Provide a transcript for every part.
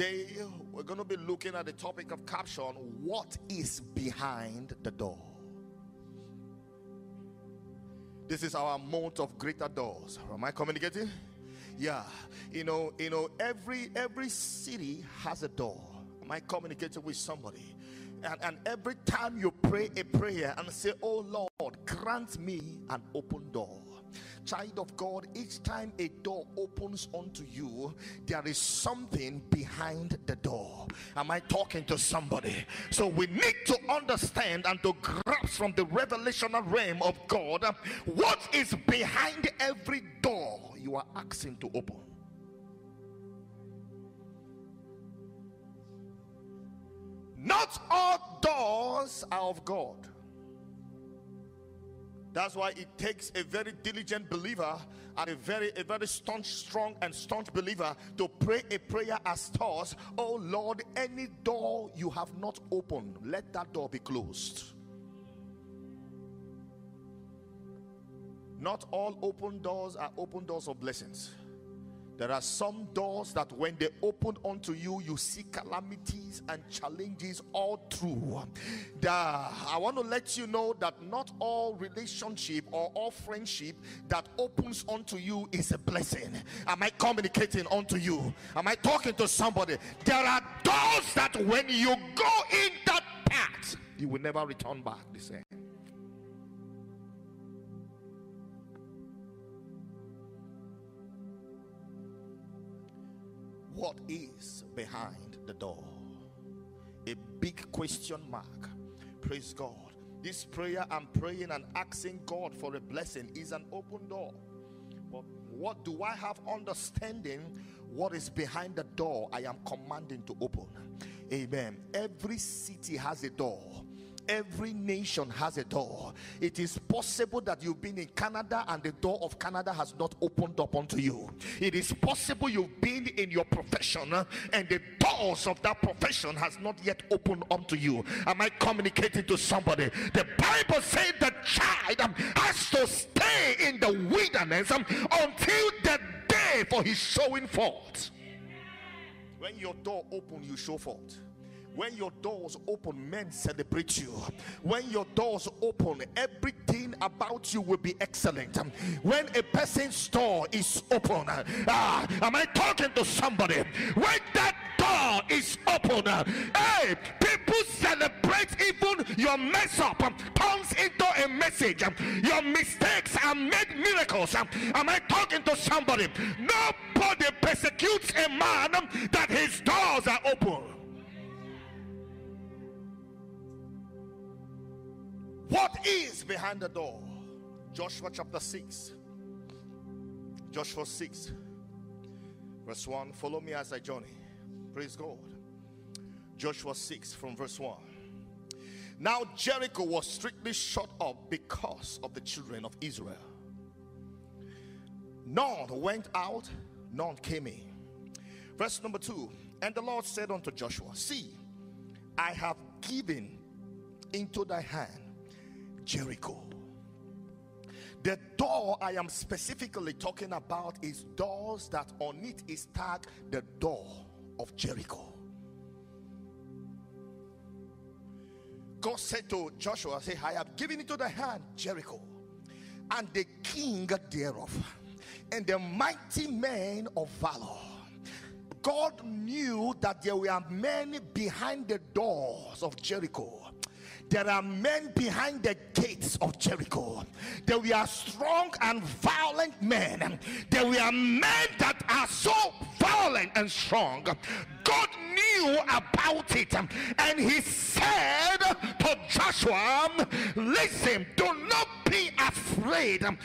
day, we're going to be looking at the topic of caption What is behind the door? This is our month of greater doors. Am I communicating? Yeah. You know, you know, every every city has a door. Am I communicating with somebody? And, and every time you pray a prayer and say, Oh Lord, grant me an open door. Child of God, each time a door opens onto you, there is something behind the door. Am I talking to somebody? So we need to understand and to grasp from the revelational realm of God what is behind every door you are asking to open. Not all doors are of God. That's why it takes a very diligent believer and a very a very staunch, strong and staunch believer to pray a prayer as thus, Oh Lord, any door you have not opened, let that door be closed. Not all open doors are open doors of blessings. There are some doors that when they open unto you, you see calamities and challenges all through. The- I want to let you know that not all relationship or all friendship that opens unto you is a blessing. Am I communicating unto you? Am I talking to somebody? There are doors that when you go in that path, you will never return back the same. What is behind the door? A big question mark. Praise God. This prayer I'm praying and asking God for a blessing is an open door. But what do I have understanding? What is behind the door I am commanding to open? Amen. Every city has a door. Every nation has a door. It is possible that you've been in Canada and the door of Canada has not opened up unto you. It is possible you've been in your profession and the doors of that profession has not yet opened unto you. Am I communicating to somebody? The Bible said the child has to stay in the wilderness until the day for his showing forth. When your door open, you show forth. When your doors open, men celebrate you. When your doors open, everything about you will be excellent. When a person's door is open, ah, am I talking to somebody? When that door is open, hey, people celebrate even your mess up um, turns into a message. Um, your mistakes are made miracles. Um, am I talking to somebody? Nobody persecutes a man that his doors are open. What is behind the door? Joshua chapter 6. Joshua 6, verse 1. Follow me as I journey. Praise God. Joshua 6 from verse 1. Now Jericho was strictly shut up because of the children of Israel. None went out, none came in. Verse number 2 And the Lord said unto Joshua, See, I have given into thy hand Jericho. The door I am specifically talking about is doors that on it is tagged the door of Jericho. God said to Joshua, Say, I have given into the hand Jericho and the king thereof, and the mighty men of valor. God knew that there were men behind the doors of Jericho. There are men behind the gates of Jericho. There were strong and violent men. There were men that are so violent and strong. God knew about it and he said to Joshua, listen, do not be afraid of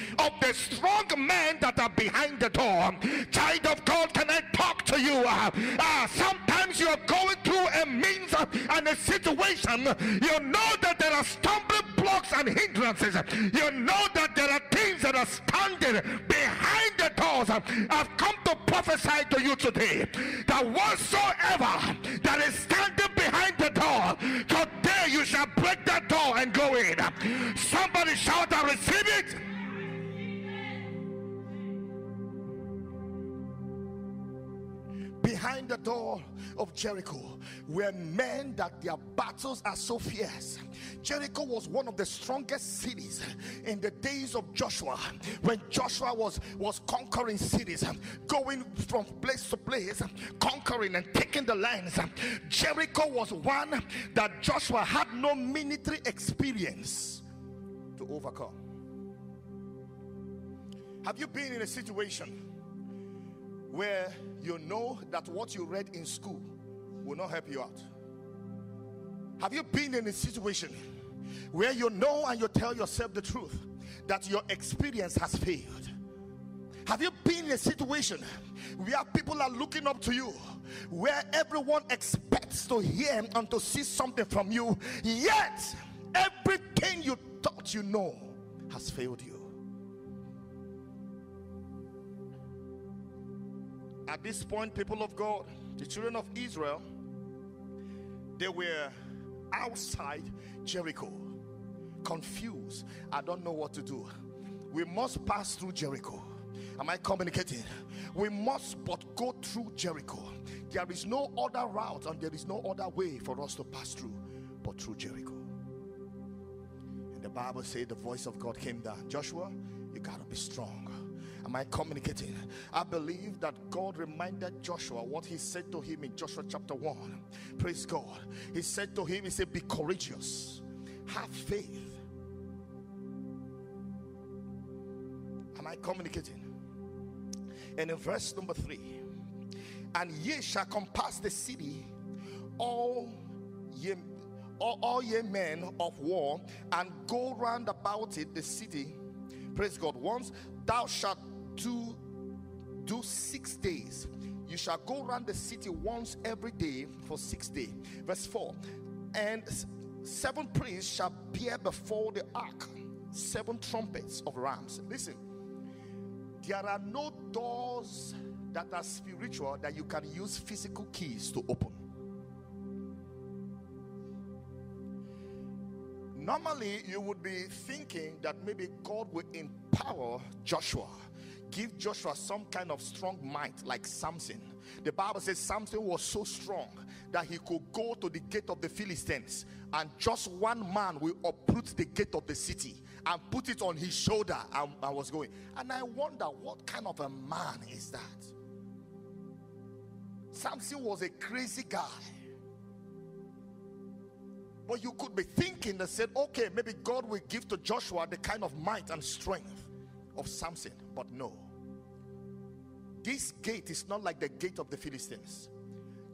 the strong men that are behind the door. Child of God, can I talk to you? Uh, uh, sometimes you're going through a means and a situation. You know that there are stumbling blocks and hindrances. You know that there are things that are standing behind the doors. I've come to prophesy to you today that whatsoever that is standing behind the door, you shall break that door and go in. Somebody shout, I receive it. Behind the door of Jericho were men that their battles are so fierce. Jericho was one of the strongest cities in the days of Joshua when Joshua was, was conquering cities, going from place to place, conquering and taking the lands. Jericho was one that Joshua had no military experience to overcome. Have you been in a situation where you know that what you read in school will not help you out? Have you been in a situation where you know and you tell yourself the truth that your experience has failed? Have you been in a situation where people are looking up to you, where everyone expects to hear and to see something from you, yet everything you thought you know has failed you? At this point, people of God, the children of Israel, they were outside Jericho, confused. I don't know what to do. We must pass through Jericho. Am I communicating? We must but go through Jericho. There is no other route and there is no other way for us to pass through but through Jericho. And the Bible said the voice of God came down. Joshua, you got to be strong. Am I communicating? I believe that God reminded Joshua what he said to him in Joshua chapter 1. Praise God. He said to him, He said, Be courageous, have faith. Am I communicating? And in verse number 3, and ye shall compass the city, all ye all, all ye men of war, and go round about it, the city. Praise God. Once thou shalt do do six days. You shall go around the city once every day for six days. Verse 4 And seven priests shall bear before the ark seven trumpets of rams. Listen, there are no doors that are spiritual that you can use physical keys to open. Normally, you would be thinking that maybe God will empower Joshua, give Joshua some kind of strong might like Samson. The Bible says Samson was so strong that he could go to the gate of the Philistines and just one man will uproot the gate of the city and put it on his shoulder and, and was going. And I wonder what kind of a man is that? Samson was a crazy guy. But you could be thinking that said, okay, maybe God will give to Joshua the kind of might and strength of Samson. But no. This gate is not like the gate of the Philistines.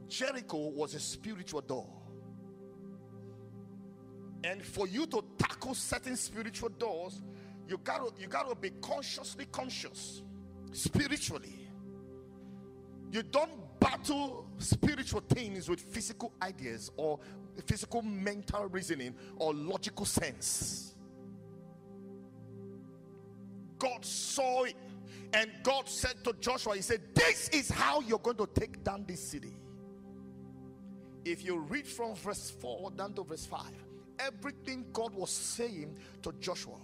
Jericho was a spiritual door. And for you to tackle certain spiritual doors, you gotta you gotta be consciously conscious spiritually. You don't battle spiritual things with physical ideas or physical mental reasoning or logical sense. God saw it, and God said to Joshua, He said, This is how you're going to take down this city. If you read from verse 4 down to verse 5, everything God was saying to Joshua,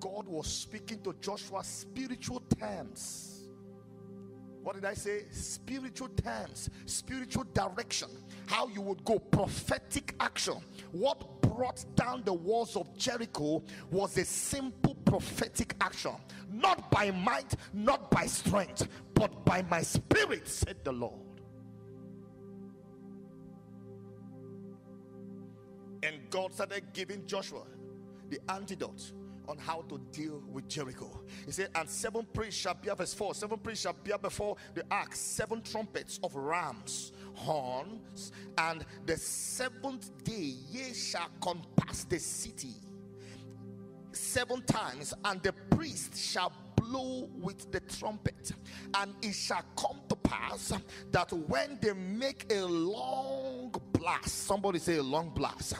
God was speaking to Joshua spiritual terms. What did I say? Spiritual terms, spiritual direction, how you would go, prophetic action. What brought down the walls of Jericho was a simple prophetic action, not by might, not by strength, but by my spirit, said the Lord. And God started giving Joshua the antidote on how to deal with Jericho. He said, And seven priests shall bear, verse 4 seven priests shall bear before the ark seven trumpets of rams, horns, and the seventh day ye shall compass the city seven times, and the priest shall blow with the trumpet. And it shall come to pass that when they make a long blast, somebody say a long blast,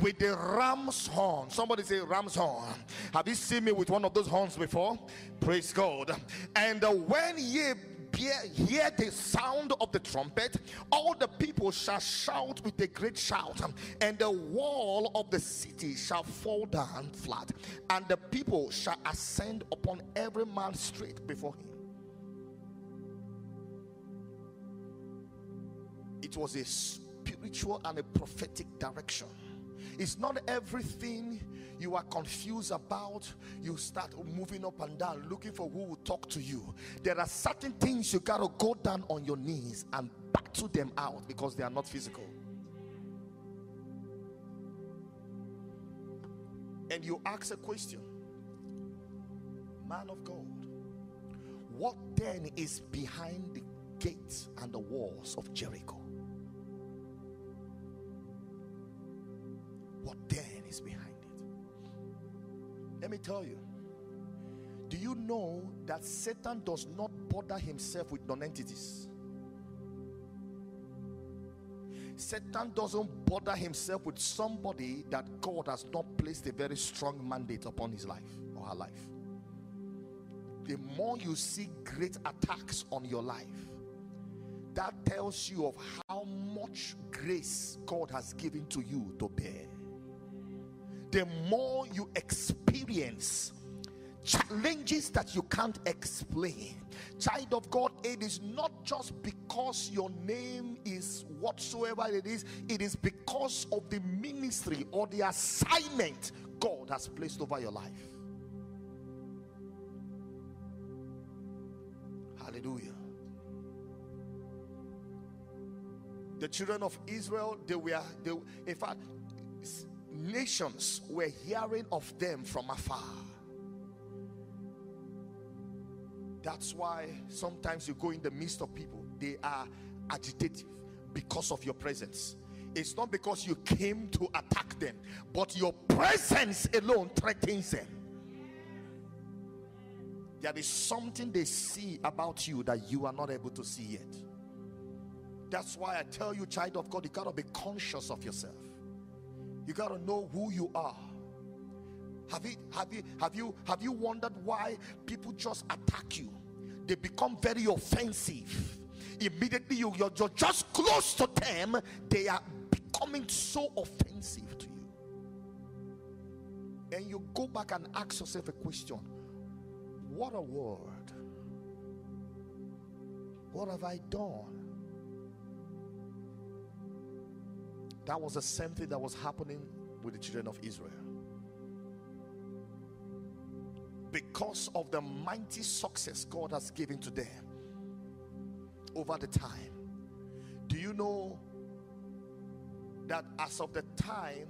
with the ram's horn, somebody say ram's horn. Have you seen me with one of those horns before? Praise God. And when ye hear, hear the sound of the trumpet, all the people shall shout with a great shout, and the wall of the city shall fall down flat, and the people shall ascend upon every man straight before him. It was a spiritual and a prophetic direction. It's not everything you are confused about. You start moving up and down looking for who will talk to you. There are certain things you got to go down on your knees and battle them out because they are not physical. And you ask a question, man of God, what then is behind the gates and the walls of Jericho? What then is behind? Let me tell you. Do you know that Satan does not bother himself with non-entities? Satan doesn't bother himself with somebody that God has not placed a very strong mandate upon his life or her life. The more you see great attacks on your life, that tells you of how much grace God has given to you to bear the more you experience challenges that you can't explain. Child of God, it is not just because your name is whatsoever it is, it is because of the ministry or the assignment God has placed over your life. Hallelujah. The children of Israel, they were, they, in fact, nations were hearing of them from afar. That's why sometimes you go in the midst of people, they are agitative because of your presence. It's not because you came to attack them, but your presence alone threatens them. There is something they see about you that you are not able to see yet. That's why I tell you, child of God, you gotta be conscious of yourself. You got to know who you are. Have you have you have you have you wondered why people just attack you? They become very offensive. Immediately you, you're, you're just close to them, they are becoming so offensive to you. And you go back and ask yourself a question What a word! What have I done? That was the same thing that was happening with the children of Israel. Because of the mighty success God has given to them over the time. Do you know that as of the time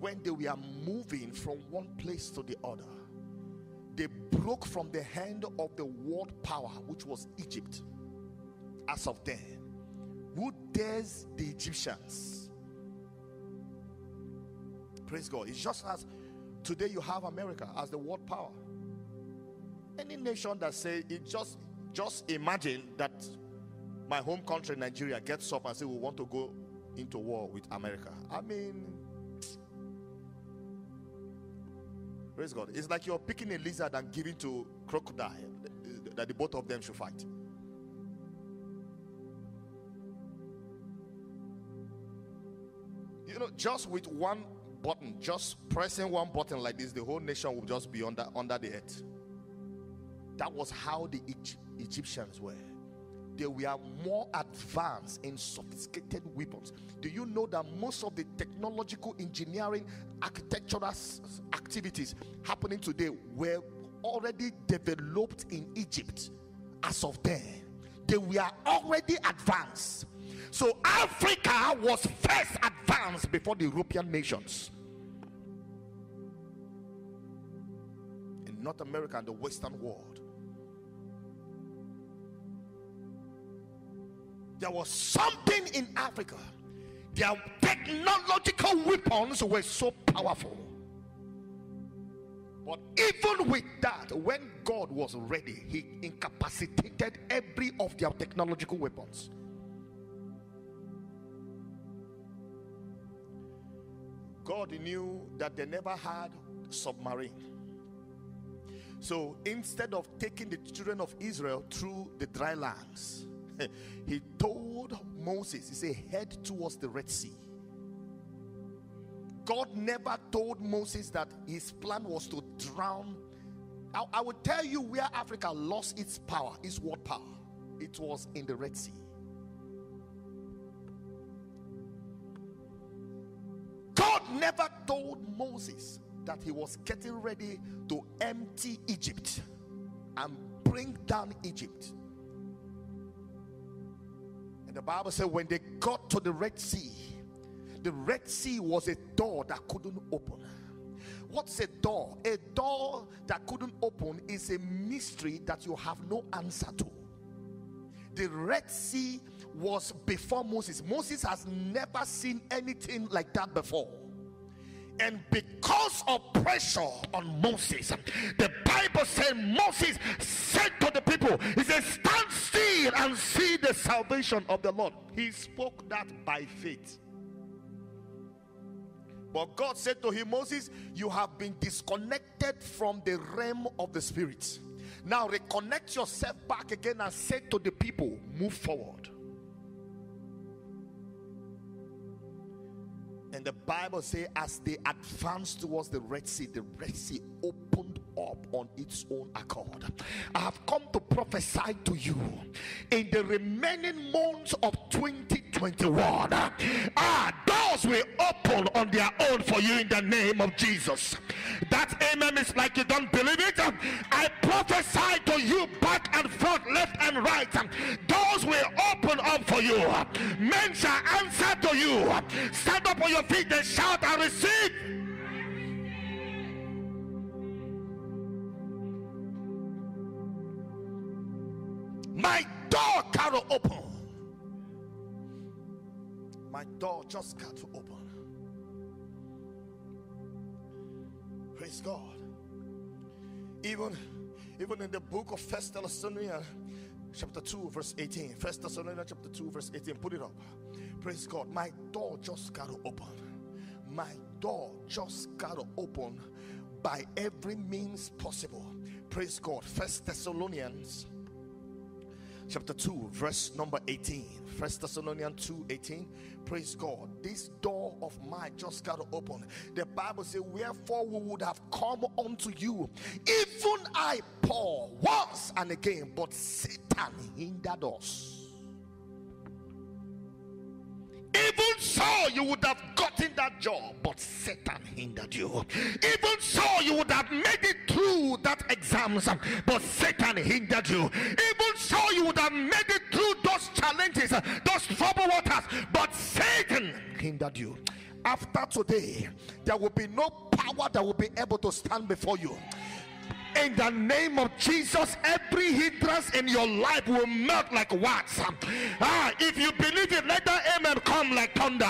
when they were moving from one place to the other, they broke from the hand of the world power, which was Egypt. As of then, who dares the Egyptians? Praise God. It's just as today you have America as the world power. Any nation that say it just just imagine that my home country Nigeria gets up and say we want to go into war with America. I mean Praise God. It's like you're picking a lizard and giving to crocodile that the both of them should fight. You know, just with one button, just pressing one button like this, the whole nation will just be under under the earth. That was how the Egyptians were. They were more advanced in sophisticated weapons. Do you know that most of the technological engineering, architectural activities happening today were already developed in Egypt as of then? They were already advanced. So Africa was first advanced before the European nations. North America and the Western world. There was something in Africa. Their technological weapons were so powerful. But even with that, when God was ready, He incapacitated every of their technological weapons. God knew that they never had submarine. So instead of taking the children of Israel through the dry lands, he told Moses, he said, head towards the Red Sea. God never told Moses that his plan was to drown. I, I will tell you where Africa lost its power, its world power. It was in the Red Sea. God never told Moses that he was getting ready to empty Egypt and bring down Egypt. And the Bible said when they got to the Red Sea, the Red Sea was a door that couldn't open. What's a door? A door that couldn't open is a mystery that you have no answer to. The Red Sea was before Moses. Moses has never seen anything like that before. And because of pressure on Moses, the Bible said Moses said to the people, He said, Stand still and see the salvation of the Lord. He spoke that by faith. But God said to him, Moses, you have been disconnected from the realm of the spirit. Now reconnect yourself back again and say to the people, move forward. And the Bible says, as they advanced towards the Red Sea, the Red Sea opened up on its own accord. I have come to prophesy to you in the remaining months of 2021. Ah, doors will open on their own for you in the name of Jesus. That amen is like you don't believe it. I prophesy to you back and forth, left and right. Doors will open up for you. Men shall answer to you. Stand up on your feet and shout and receive. Cannot open. My door just got to open. Praise God. Even, even in the book of First Thessalonians, chapter 2, verse 18. First Thessalonians chapter 2, verse 18. Put it up. Praise God. My door just got to open. My door just got to open by every means possible. Praise God. First Thessalonians chapter 2 verse number 18 first thessalonians 2 18 praise god. This door of mine just got to open. The bible says wherefore we would have come unto you even i paul once and again but satan hindered us so, you would have gotten that job, but Satan hindered you. Even so, you would have made it through that exams, but Satan hindered you. Even so, you would have made it through those challenges, those trouble waters, but Satan hindered you. After today, there will be no power that will be able to stand before you in the name of Jesus, every hindrance in your life will melt like wax. Ah, if you believe it, let that amen come like thunder.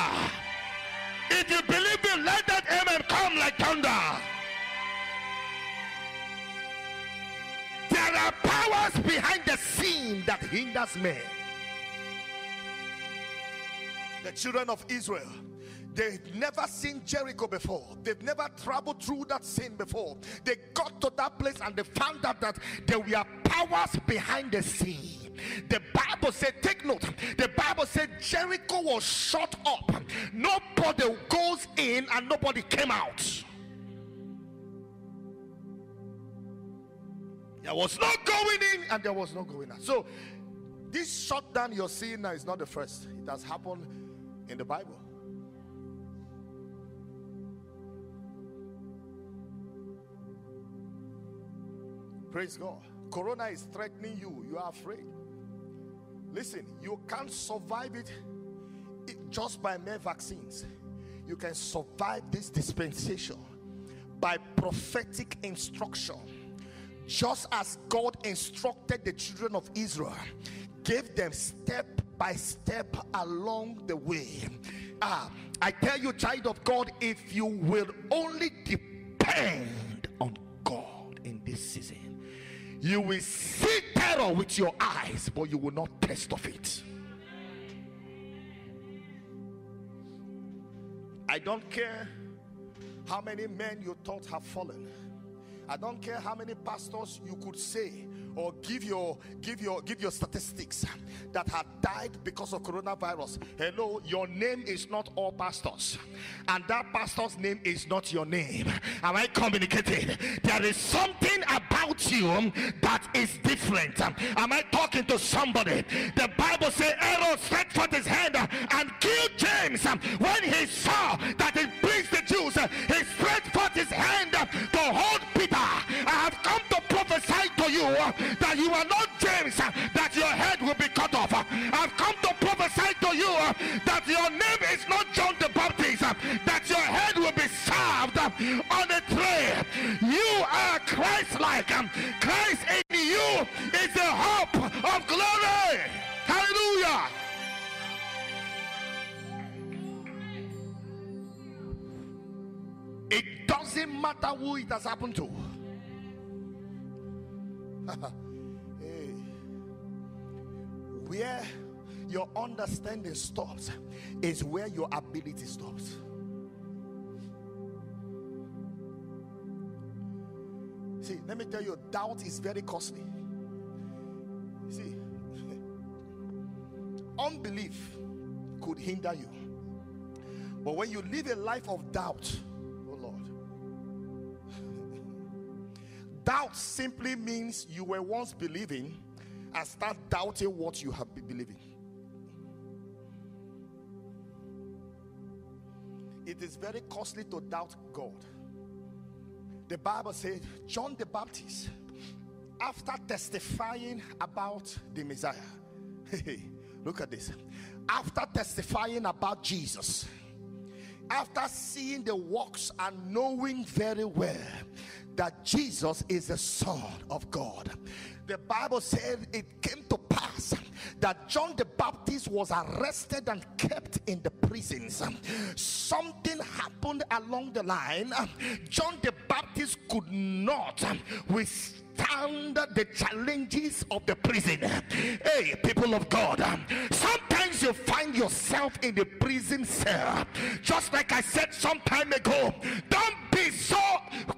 If you believe it, let that amen come like thunder. There are powers behind the scene that hinders men. The children of Israel They've never seen Jericho before. They've never traveled through that scene before. They got to that place and they found out that there were powers behind the scene. The Bible said, take note, the Bible said Jericho was shut up. Nobody goes in and nobody came out. There was no going in and there was no going out. So, this shutdown you're seeing now is not the first, it has happened in the Bible. Praise God. Corona is threatening you. You are afraid. Listen, you can't survive it just by mere vaccines. You can survive this dispensation by prophetic instruction, just as God instructed the children of Israel, gave them step by step along the way. Ah, I tell you, child of God, if you will only depend you will see terror with your eyes, but you will not taste of it. I don't care how many men you thought have fallen. I don't care how many pastors you could say or give your give your give your statistics that have died because of coronavirus. Hello, your name is not all pastors, and that pastor's name is not your name. Am I communicating? There is something about you that is different. Am I talking to somebody? The Bible says Herod stretched forth his hand and killed James when he saw that it pleased the Jews. He stretched forth his hand to hold to you uh, that you are not James, uh, that your head will be cut off. Uh, I've come to prophesy to you that your name is not John the Baptist, that your head will be served on a tray. You are Christ-like. Um, Christ in you is the hope of glory. Hallelujah. It doesn't matter who it has happened to. Hey. Where your understanding stops is where your ability stops. See, let me tell you, doubt is very costly. See, unbelief could hinder you. But when you live a life of doubt, doubt simply means you were once believing and start doubting what you have been believing. It is very costly to doubt God. The Bible says John the Baptist, after testifying about the Messiah, look at this. After testifying about Jesus, after seeing the works and knowing very well that Jesus is the Son of God, the Bible said it came to pass that John the Baptist was arrested and kept in the prisons. Something happened along the line. John the Baptist could not withstand the challenges of the prison. Hey, people of God, sometimes you find yourself in the prison cell, just like I said some time ago. Don't be so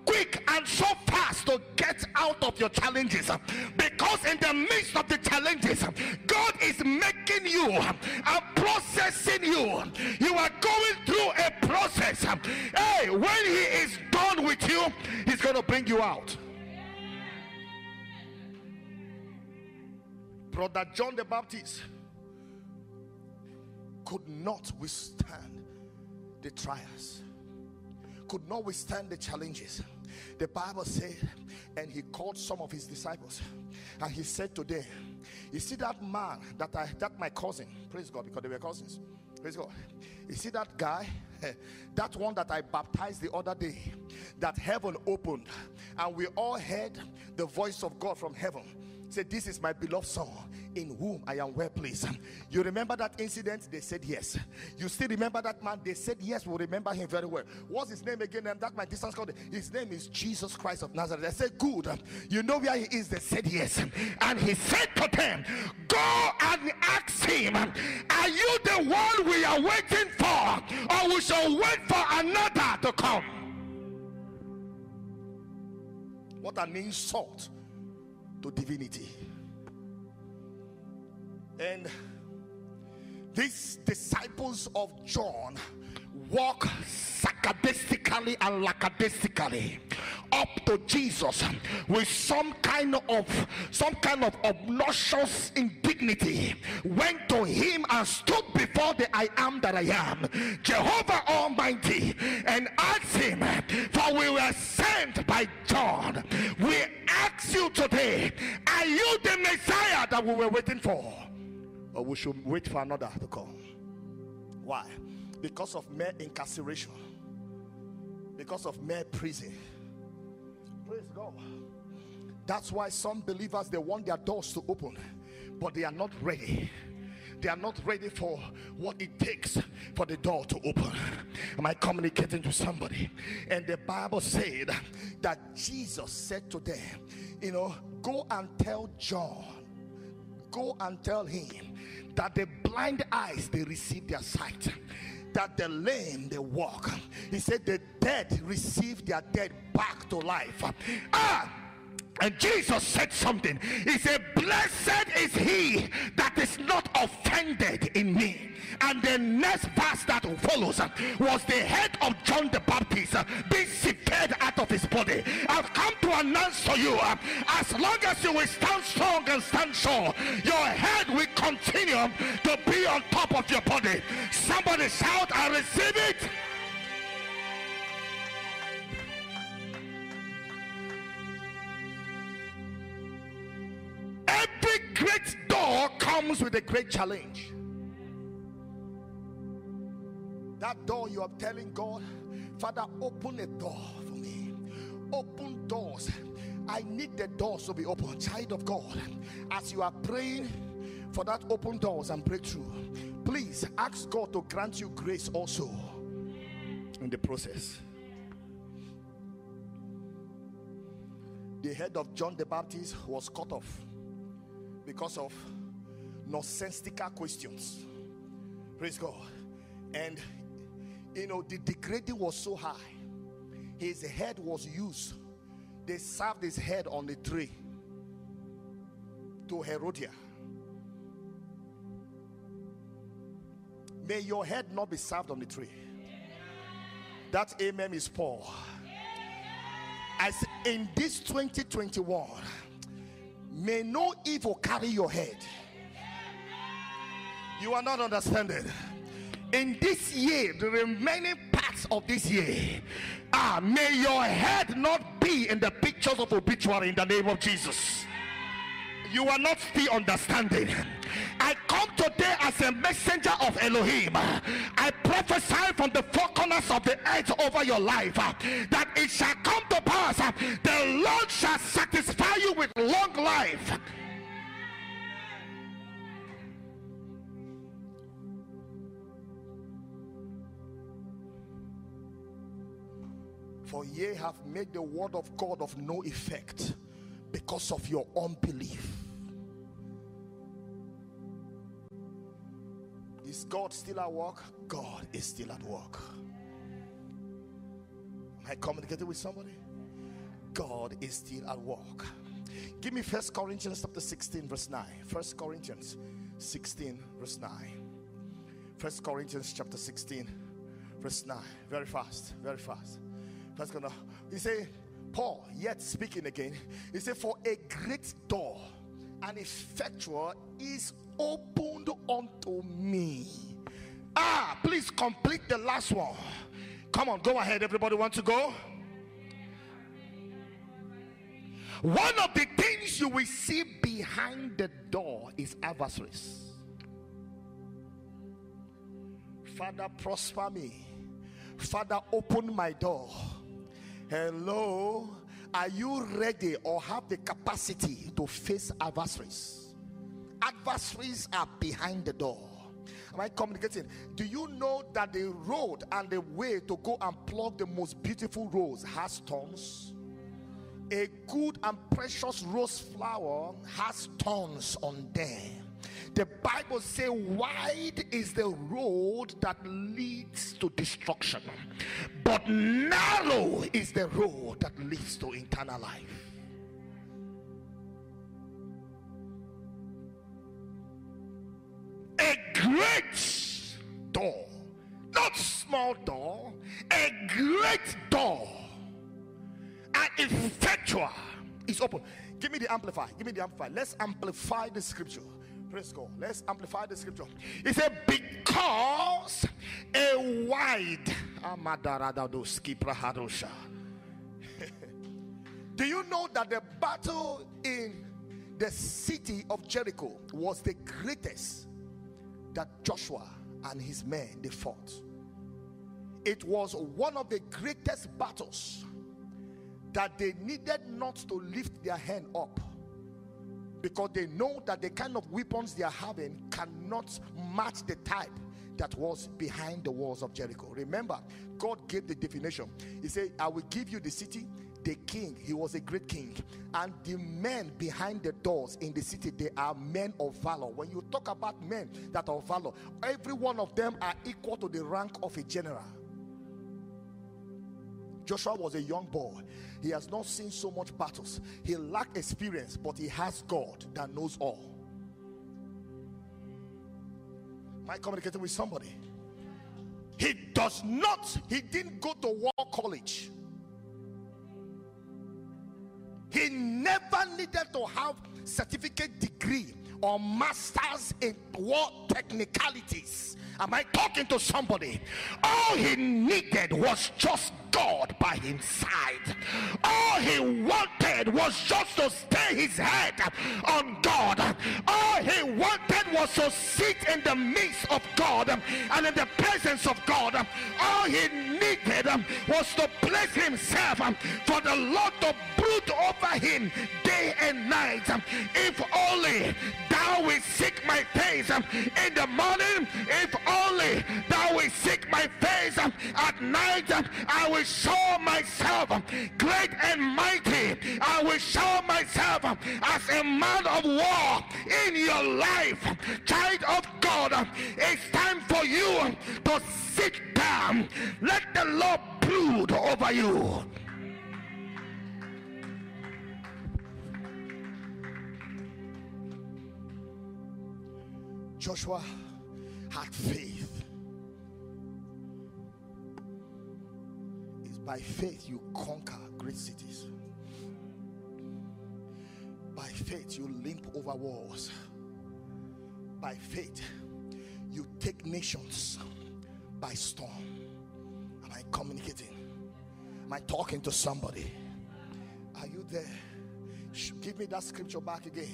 quick and so fast to get out of your challenges. Because in the midst of the challenges god is making you and processing you. You are going through a process. Hey when he is done with you he's going to bring you out. Brother john the baptist could not withstand the trials could not withstand the challenges. The Bible said, and he called some of his disciples, and he said to them, You see that man that I that my cousin, praise God, because they were cousins. Praise God. You see that guy, that one that I baptized the other day, that heaven opened, and we all heard the voice of God from heaven. Said, This is my beloved son in whom I am well pleased. You remember that incident? They said yes. You still remember that man? They said yes. We'll remember him very well. What's his name again? And that my distance called. His name is Jesus Christ of Nazareth. They said, Good. You know where he is? They said yes. And he said to them, Go and ask him, Are you the one we are waiting for? Or we shall wait for another to come? What an insult to divinity. And these disciples of John walk sarcastically and lackadaisically up to Jesus with some kind of some kind of obnoxious indignity went to him and stood before the I am that I am Jehovah Almighty and asked him for we were sent by John we ask you today are you the Messiah that we were waiting for? Or we should wait for another to come. Why? Because of mere incarceration. Because of mere prison. Praise God. That's why some believers they want their doors to open, but they are not ready. They are not ready for what it takes for the door to open. Am I communicating to somebody? And the Bible said that Jesus said to them, You know, go and tell John, go and tell him that the blind eyes they receive their sight that the lame they walk. He said the dead receive their dead back to life. Ah, and Jesus said something. He said, Blessed is he that is not offended in me. And the next verse that follows was the head of John the Baptist being severed out of his body. I've come to announce to you as long as you will stand strong and stand sure, your head will continue to be on top of your body. Somebody shout, I receive it. Great door comes with a great challenge. That door you are telling God, Father, open a door for me. Open doors. I need the doors to be open. Child of God, as you are praying for that open doors and breakthrough, please ask God to grant you grace also in the process. The head of John the Baptist was cut off because of nonsensical questions. Praise God. And you know, the degrading was so high, his head was used. They served his head on the tree to Herodia. May your head not be served on the tree. That amen is Paul. As in this 2021, may no evil carry your head. You are not understanding. In this year, the remaining parts of this year, ah, may your head not be in the pictures of obituary in the name of Jesus. You are not still understanding. I come today as a messenger Elohim. I prophesy from the four corners of the earth over your life uh, that it shall come to pass. uh, The Lord shall satisfy you with long life. For ye have made the word of God of no effect because of your unbelief. Is God still at work? God is still at work. Am I communicating with somebody? God is still at work. Give me First Corinthians chapter 16, verse 9. First Corinthians 16, verse 9. First Corinthians chapter 16, verse 9. Very fast, very fast. First Corinthians. He say, Paul, yet speaking again, he said, For a great door and effectual is opened unto me. Ah, please complete the last one. Come on, go ahead. Everybody want to go? One of the things you will see behind the door is adversaries. Father, prosper me. Father, open my door. Hello. Are you ready or have the capacity to face adversaries? Adversaries are behind the door. Am I communicating? Do you know that the road and the way to go and pluck the most beautiful rose has thorns? A good and precious rose flower has thorns on them. The Bible says, wide is the road that leads to destruction, but narrow is the road that leads to eternal life. Small door, a great door, and effectual is open. Give me the amplifier. Give me the amplifier. Let's amplify the scripture. Praise God. Let's amplify the scripture. He said, Because a wide Do you know that the battle in the city of Jericho was the greatest that Joshua and his men they fought? It was one of the greatest battles that they needed not to lift their hand up because they know that the kind of weapons they are having cannot match the type that was behind the walls of Jericho. Remember, God gave the definition. He said, I will give you the city, the king. He was a great king. And the men behind the doors in the city, they are men of valor. When you talk about men that are valor, every one of them are equal to the rank of a general. Joshua was a young boy. He has not seen so much battles. He lacked experience, but he has God that knows all. Am I communicating with somebody? He does not, he didn't go to war college. He never needed to have certificate degree or masters in war technicalities. Am I talking to somebody? All he needed was just God by his side. All he wanted was just to stay his head on God. All he wanted was to sit in the midst of God and in the presence of God. All he needed was to place himself for the Lord to brood over him day and night. If only thou will seek my face in the morning, if only thou will seek my face at night, I will show myself great and mighty. I will show myself as a man of war in your life. Child of God, it's time for you to sit down. Let the Lord brood over you. Joshua had faith. By faith you conquer great cities. By faith you limp over walls. By faith you take nations by storm. Am I communicating? Am I talking to somebody? Are you there? Give me that scripture back again.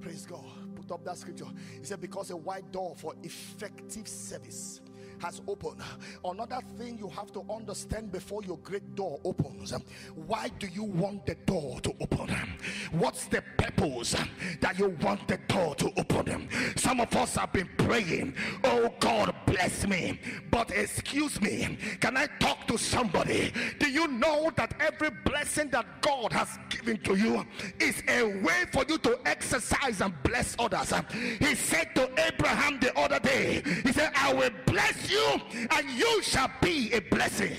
Praise God. Put up that scripture. He said, Because a wide door for effective service has opened. Another thing you have to understand before your great door opens why do you want the door to open? What's the purpose that you want the door to open? Some of us have been praying, Oh God, bless me. But excuse me, can I talk to somebody? Do you know that every blessing that God has given to you is a way for you to exercise and bless others? He said to Abraham the other day, He said, I will bless you and you shall be a blessing.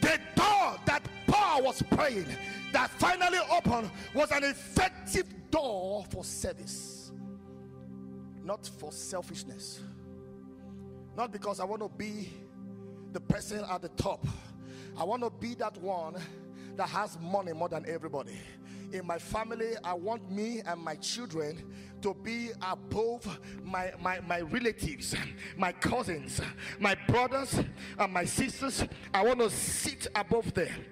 The door that Paul was praying that finally opened was an effective door for service, not for selfishness. Not because I want to be the person at the top. I want to be that one that has money more than everybody. In my family, I want me and my children to be above my, my, my relatives, my cousins, my brothers, and my sisters. I want to sit above them.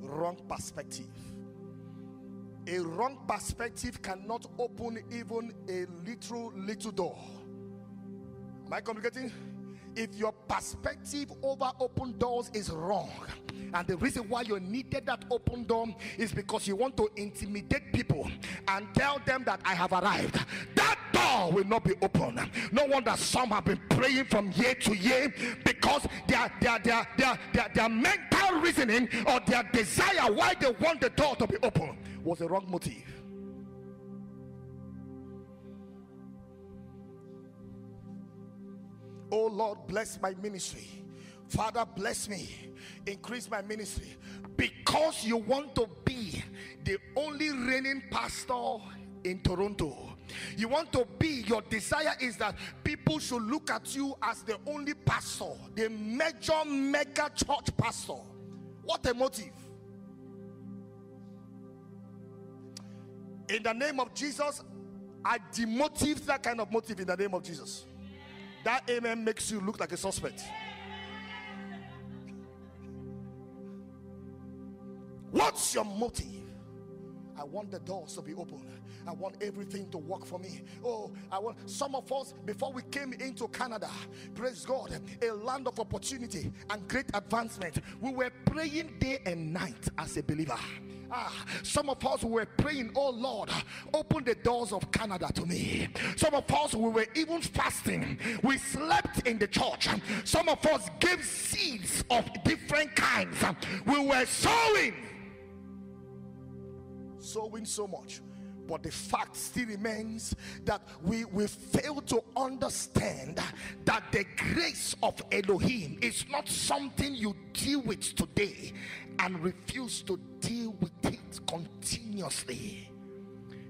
Wrong perspective. A wrong perspective cannot open even a little, little door. Am I communicating? If your perspective over open doors is wrong, and the reason why you needed that open door is because you want to intimidate people and tell them that I have arrived, that door will not be open. No wonder some have been praying from year to year because their their their their their, their mental reasoning or their desire why they want the door to be open was a wrong motive. Oh Lord, bless my ministry. Father, bless me. Increase my ministry. Because you want to be the only reigning pastor in Toronto. You want to be, your desire is that people should look at you as the only pastor, the major mega church pastor. What a motive! In the name of Jesus, I demotive that kind of motive in the name of Jesus. That amen makes you look like a suspect. What's your motive? I want the doors to be open. I want everything to work for me. Oh, I want some of us before we came into Canada, praise God, a land of opportunity and great advancement. We were praying day and night as a believer. Ah, some of us were praying, Oh Lord, open the doors of Canada to me. Some of us we were even fasting. We slept in the church. Some of us gave seeds of different kinds. We were sowing, sowing so much. But the fact still remains that we, we fail to understand that the grace of Elohim is not something you deal with today and refuse to deal with it continuously.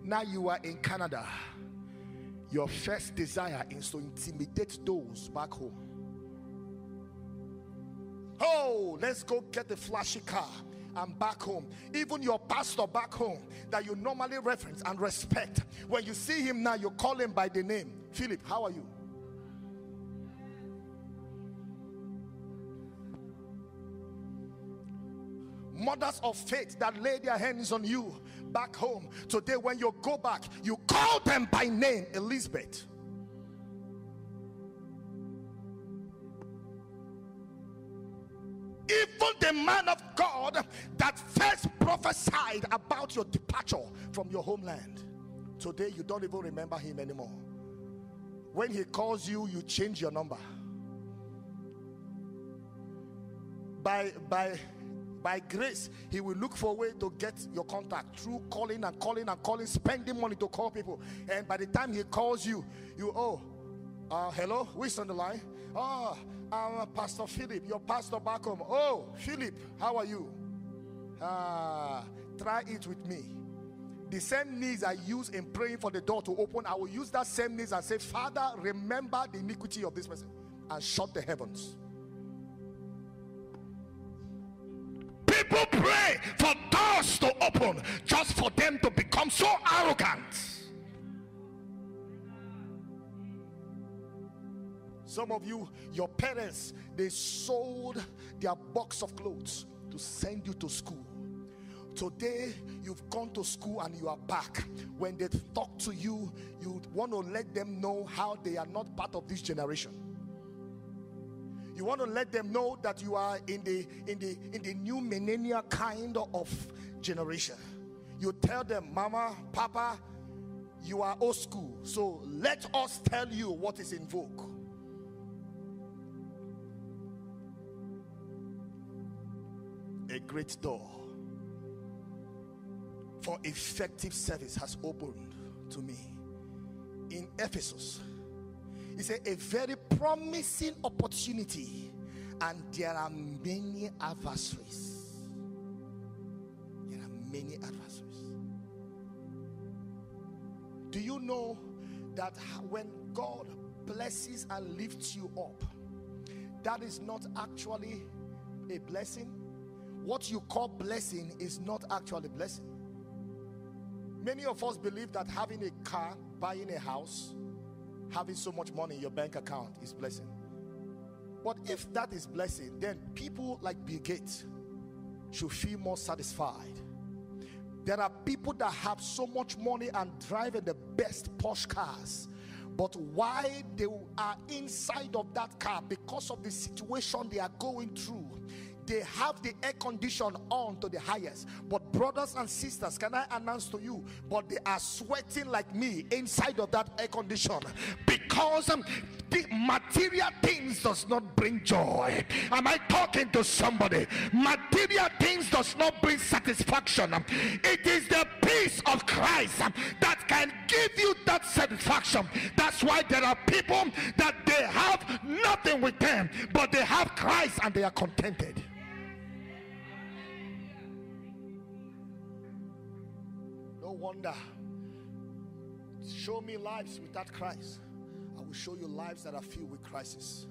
Now you are in Canada. Your first desire is to intimidate those back home. Oh, let's go get the flashy car and back home. Even your pastor back home that you normally reference and respect. When you see him now, you call him by the name. Philip, how are you? Mothers of faith that lay their hands on you back home. Today, when you go back, you call them by name Elizabeth. Man of God that first prophesied about your departure from your homeland. Today, you don't even remember him anymore. When he calls you, you change your number. By by by grace, he will look for a way to get your contact through calling and calling and calling, spending money to call people. And by the time he calls you, you oh, uh, hello, who's on the line? Oh, I'm Pastor Philip, your pastor back home. Oh, Philip, how are you? Ah, try it with me. The same knees I use in praying for the door to open, I will use that same knees and say, Father, remember the iniquity of this person and shut the heavens. People pray for doors to open just for them to become so arrogant. Some of you, your parents, they sold their box of clothes to send you to school. Today, you've gone to school and you are back. When they talk to you, you want to let them know how they are not part of this generation. You want to let them know that you are in the in the in the new millennial kind of generation. You tell them, Mama, Papa, you are old school. So let us tell you what is in vogue. Great door for effective service has opened to me in Ephesus. It's a, a very promising opportunity, and there are many adversaries. There are many adversaries. Do you know that when God blesses and lifts you up, that is not actually a blessing? What you call blessing is not actually blessing. Many of us believe that having a car, buying a house, having so much money in your bank account is blessing. But if that is blessing, then people like Bill Gates should feel more satisfied. There are people that have so much money and driving the best Porsche cars, but why they are inside of that car because of the situation they are going through they have the air condition on to the highest. But, brothers and sisters, can I announce to you? But they are sweating like me inside of that air condition because um, the material things does not bring joy. Am I talking to somebody? Material things does not bring satisfaction. It is the peace of Christ um, that can give you that satisfaction. That's why there are people that they have nothing with them, but they have Christ and they are contented. Wonder. Show me lives without Christ. I will show you lives that are filled with crisis.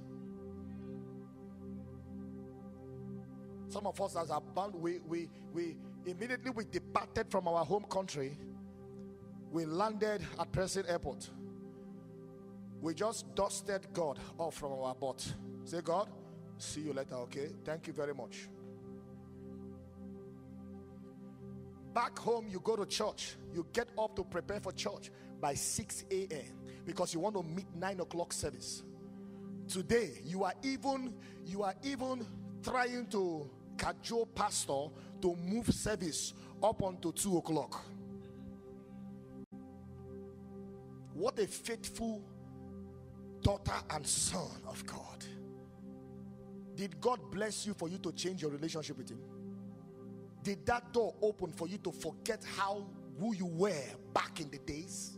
Some of us, as a band, we, we, we immediately we departed from our home country. We landed at Pearson Airport. We just dusted God off from our butt. Say, God, see you later, okay? Thank you very much. Back home, you go to church, you get up to prepare for church by 6 a.m. because you want to meet 9 o'clock service. Today, you are even you are even trying to cajole pastor to move service up until 2 o'clock. What a faithful daughter and son of God. Did God bless you for you to change your relationship with Him? Did that door open for you to forget how who you were back in the days?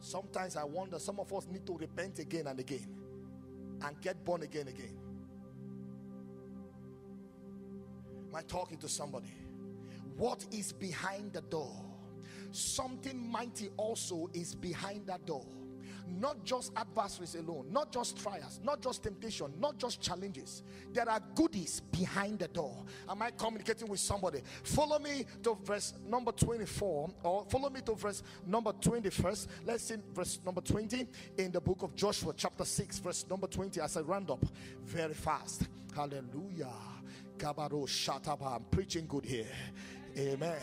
Sometimes I wonder some of us need to repent again and again and get born again again. Am I talking to somebody? What is behind the door? Something mighty also is behind that door. Not just adversaries alone, not just trials, not just temptation, not just challenges. There are goodies behind the door. Am I communicating with somebody? Follow me to verse number 24, or follow me to verse number 21st. Let's see verse number 20 in the book of Joshua, chapter 6, verse number 20. As I round up very fast. Hallelujah. Kabaro Shataba. I'm preaching good here. Amen.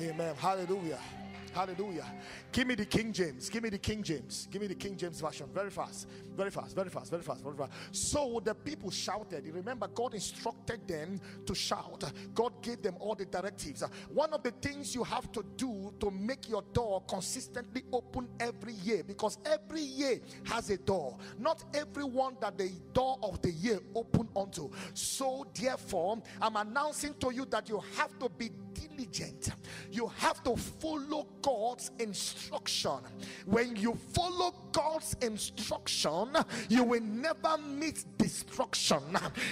Amen. Hallelujah. Hallelujah. Give me the King James. Give me the King James. Give me the King James version. Very fast. Very fast. Very fast. Very fast. Very fast. So the people shouted. Remember, God instructed them to shout. God gave them all the directives. One of the things you have to do to make your door consistently open every year, because every year has a door. Not everyone that the door of the year open onto. So therefore, I'm announcing to you that you have to be diligent. You have to follow God's instruction. When you follow God's instruction, you will never meet destruction.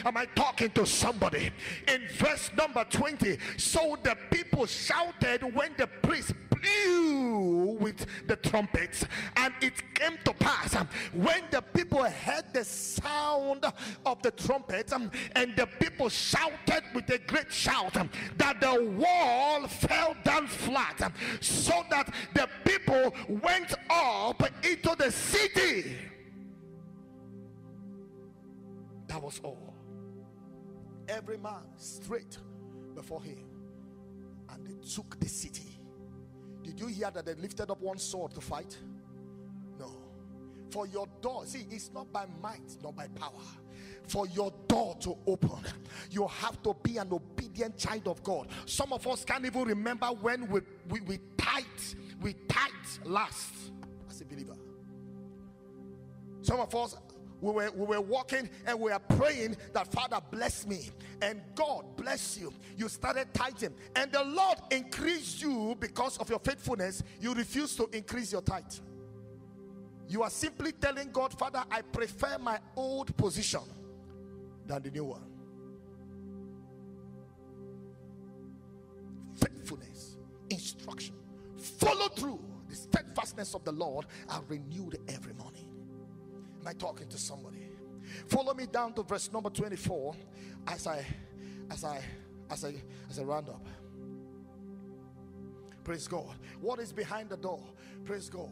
Am I talking to somebody? In verse number 20, so the people shouted when the priest blew with the trumpets, and it came to pass um, when the people heard the sound of the trumpet, um, and the people shouted with a great shout um, that the wall fell down flat, so that the people went up into the city. That was all. Every man straight before him, and they took the city. Did you hear that they lifted up one sword to fight? No. For your door, see, it's not by might, not by power. For your door to open, you have to be an obedient child of God. Some of us can't even remember when we we, we tithe, we tithe last as a believer. Some of us we were, we were walking and we are praying that Father bless me and God bless you. You started tithing and the Lord increased you because of your faithfulness. You refuse to increase your tithe. You are simply telling God, Father, I prefer my old position than the new one. Faithfulness, instruction, follow through. The steadfastness of the Lord are renewed every morning. Am I talking to somebody? Follow me down to verse number 24 as I as I as I as I round up. Praise God. What is behind the door? Praise God.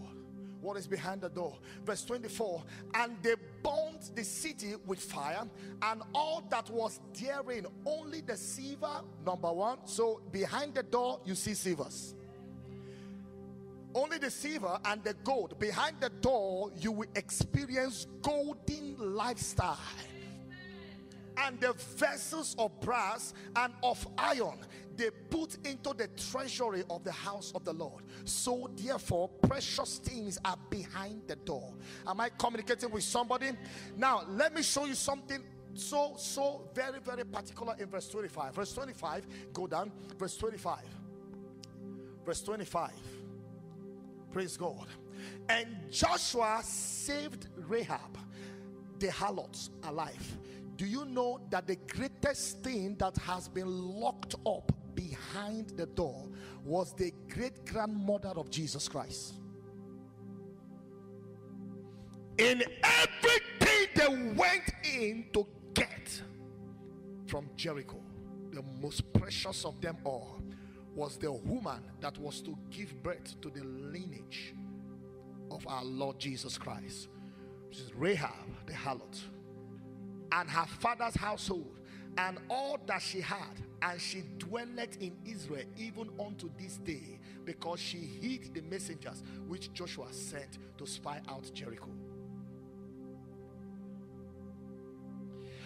What is behind the door? Verse 24. And they burned the city with fire, and all that was therein, only the silver, number one. So behind the door, you see silvers. Only the silver and the gold. Behind the door, you will experience golden lifestyle. And the vessels of brass and of iron they put into the treasury of the house of the Lord. So, therefore, precious things are behind the door. Am I communicating with somebody? Now, let me show you something so, so very, very particular in verse 25. Verse 25, go down. Verse 25. Verse 25. Praise God. And Joshua saved Rahab, the harlot, alive. Do you know that the greatest thing that has been locked up behind the door was the great grandmother of Jesus Christ? In everything they went in to get from Jericho, the most precious of them all was the woman that was to give birth to the lineage of our Lord Jesus Christ, which is Rahab the harlot, and her father's household and all that she had, and she dwelleth in Israel even unto this day, because she hid the messengers which Joshua sent to spy out Jericho.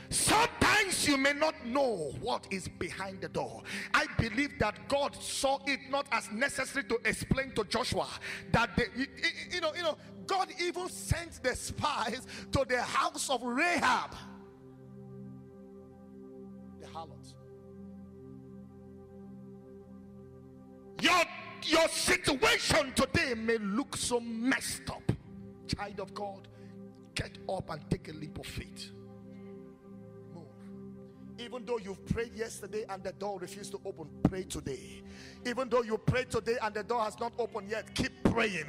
Sometimes you may not know what is behind the door. I believe that God saw it not as necessary to explain to Joshua that they, you, you know, you know, God even sent the spies to the house of Rahab, Your your situation today may look so messed up. Child of God, get up and take a leap of faith. Even though you've prayed yesterday and the door refused to open, pray today. Even though you prayed today and the door has not opened yet, keep praying.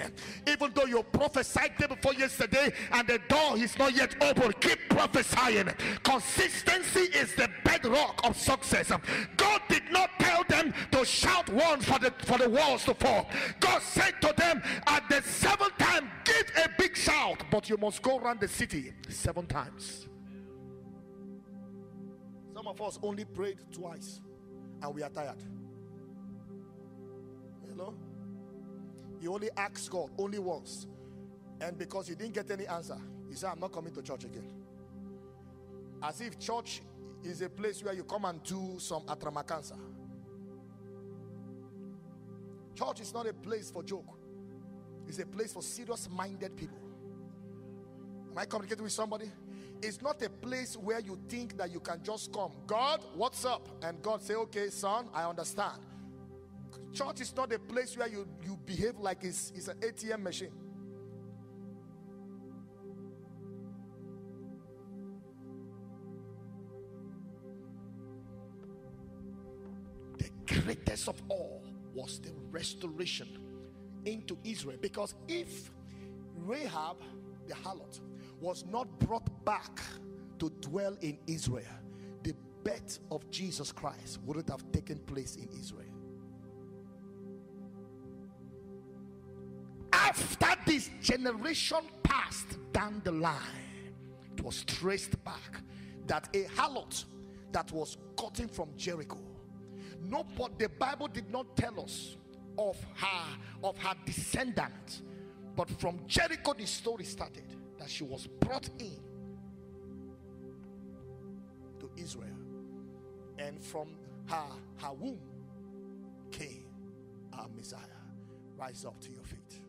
Even though you prophesied day before yesterday and the door is not yet open, keep prophesying. Consistency is the bedrock of success. God did not tell them to shout once for the for the walls to fall. God said to them at the seventh time, give a big shout, but you must go around the city seven times. Some of us only prayed twice and we are tired. You know? You only ask God only once. And because you didn't get any answer, you say, I'm not coming to church again. As if church is a place where you come and do some atramacansa. Church is not a place for joke, it's a place for serious minded people. Am I communicating with somebody? It's not a place where you think that you can just come. God, what's up? And God say, okay, son, I understand. Church is not a place where you, you behave like it's, it's an ATM machine. The greatest of all was the restoration into Israel. Because if Rahab, the harlot, was not brought back to dwell in Israel, the birth of Jesus Christ wouldn't have taken place in Israel. After this generation passed down the line, it was traced back that a harlot that was gotten from Jericho. No, but the Bible did not tell us of her of her descendant, but from Jericho the story started that she was brought in to Israel, and from her her womb came our Messiah. Rise up to your feet.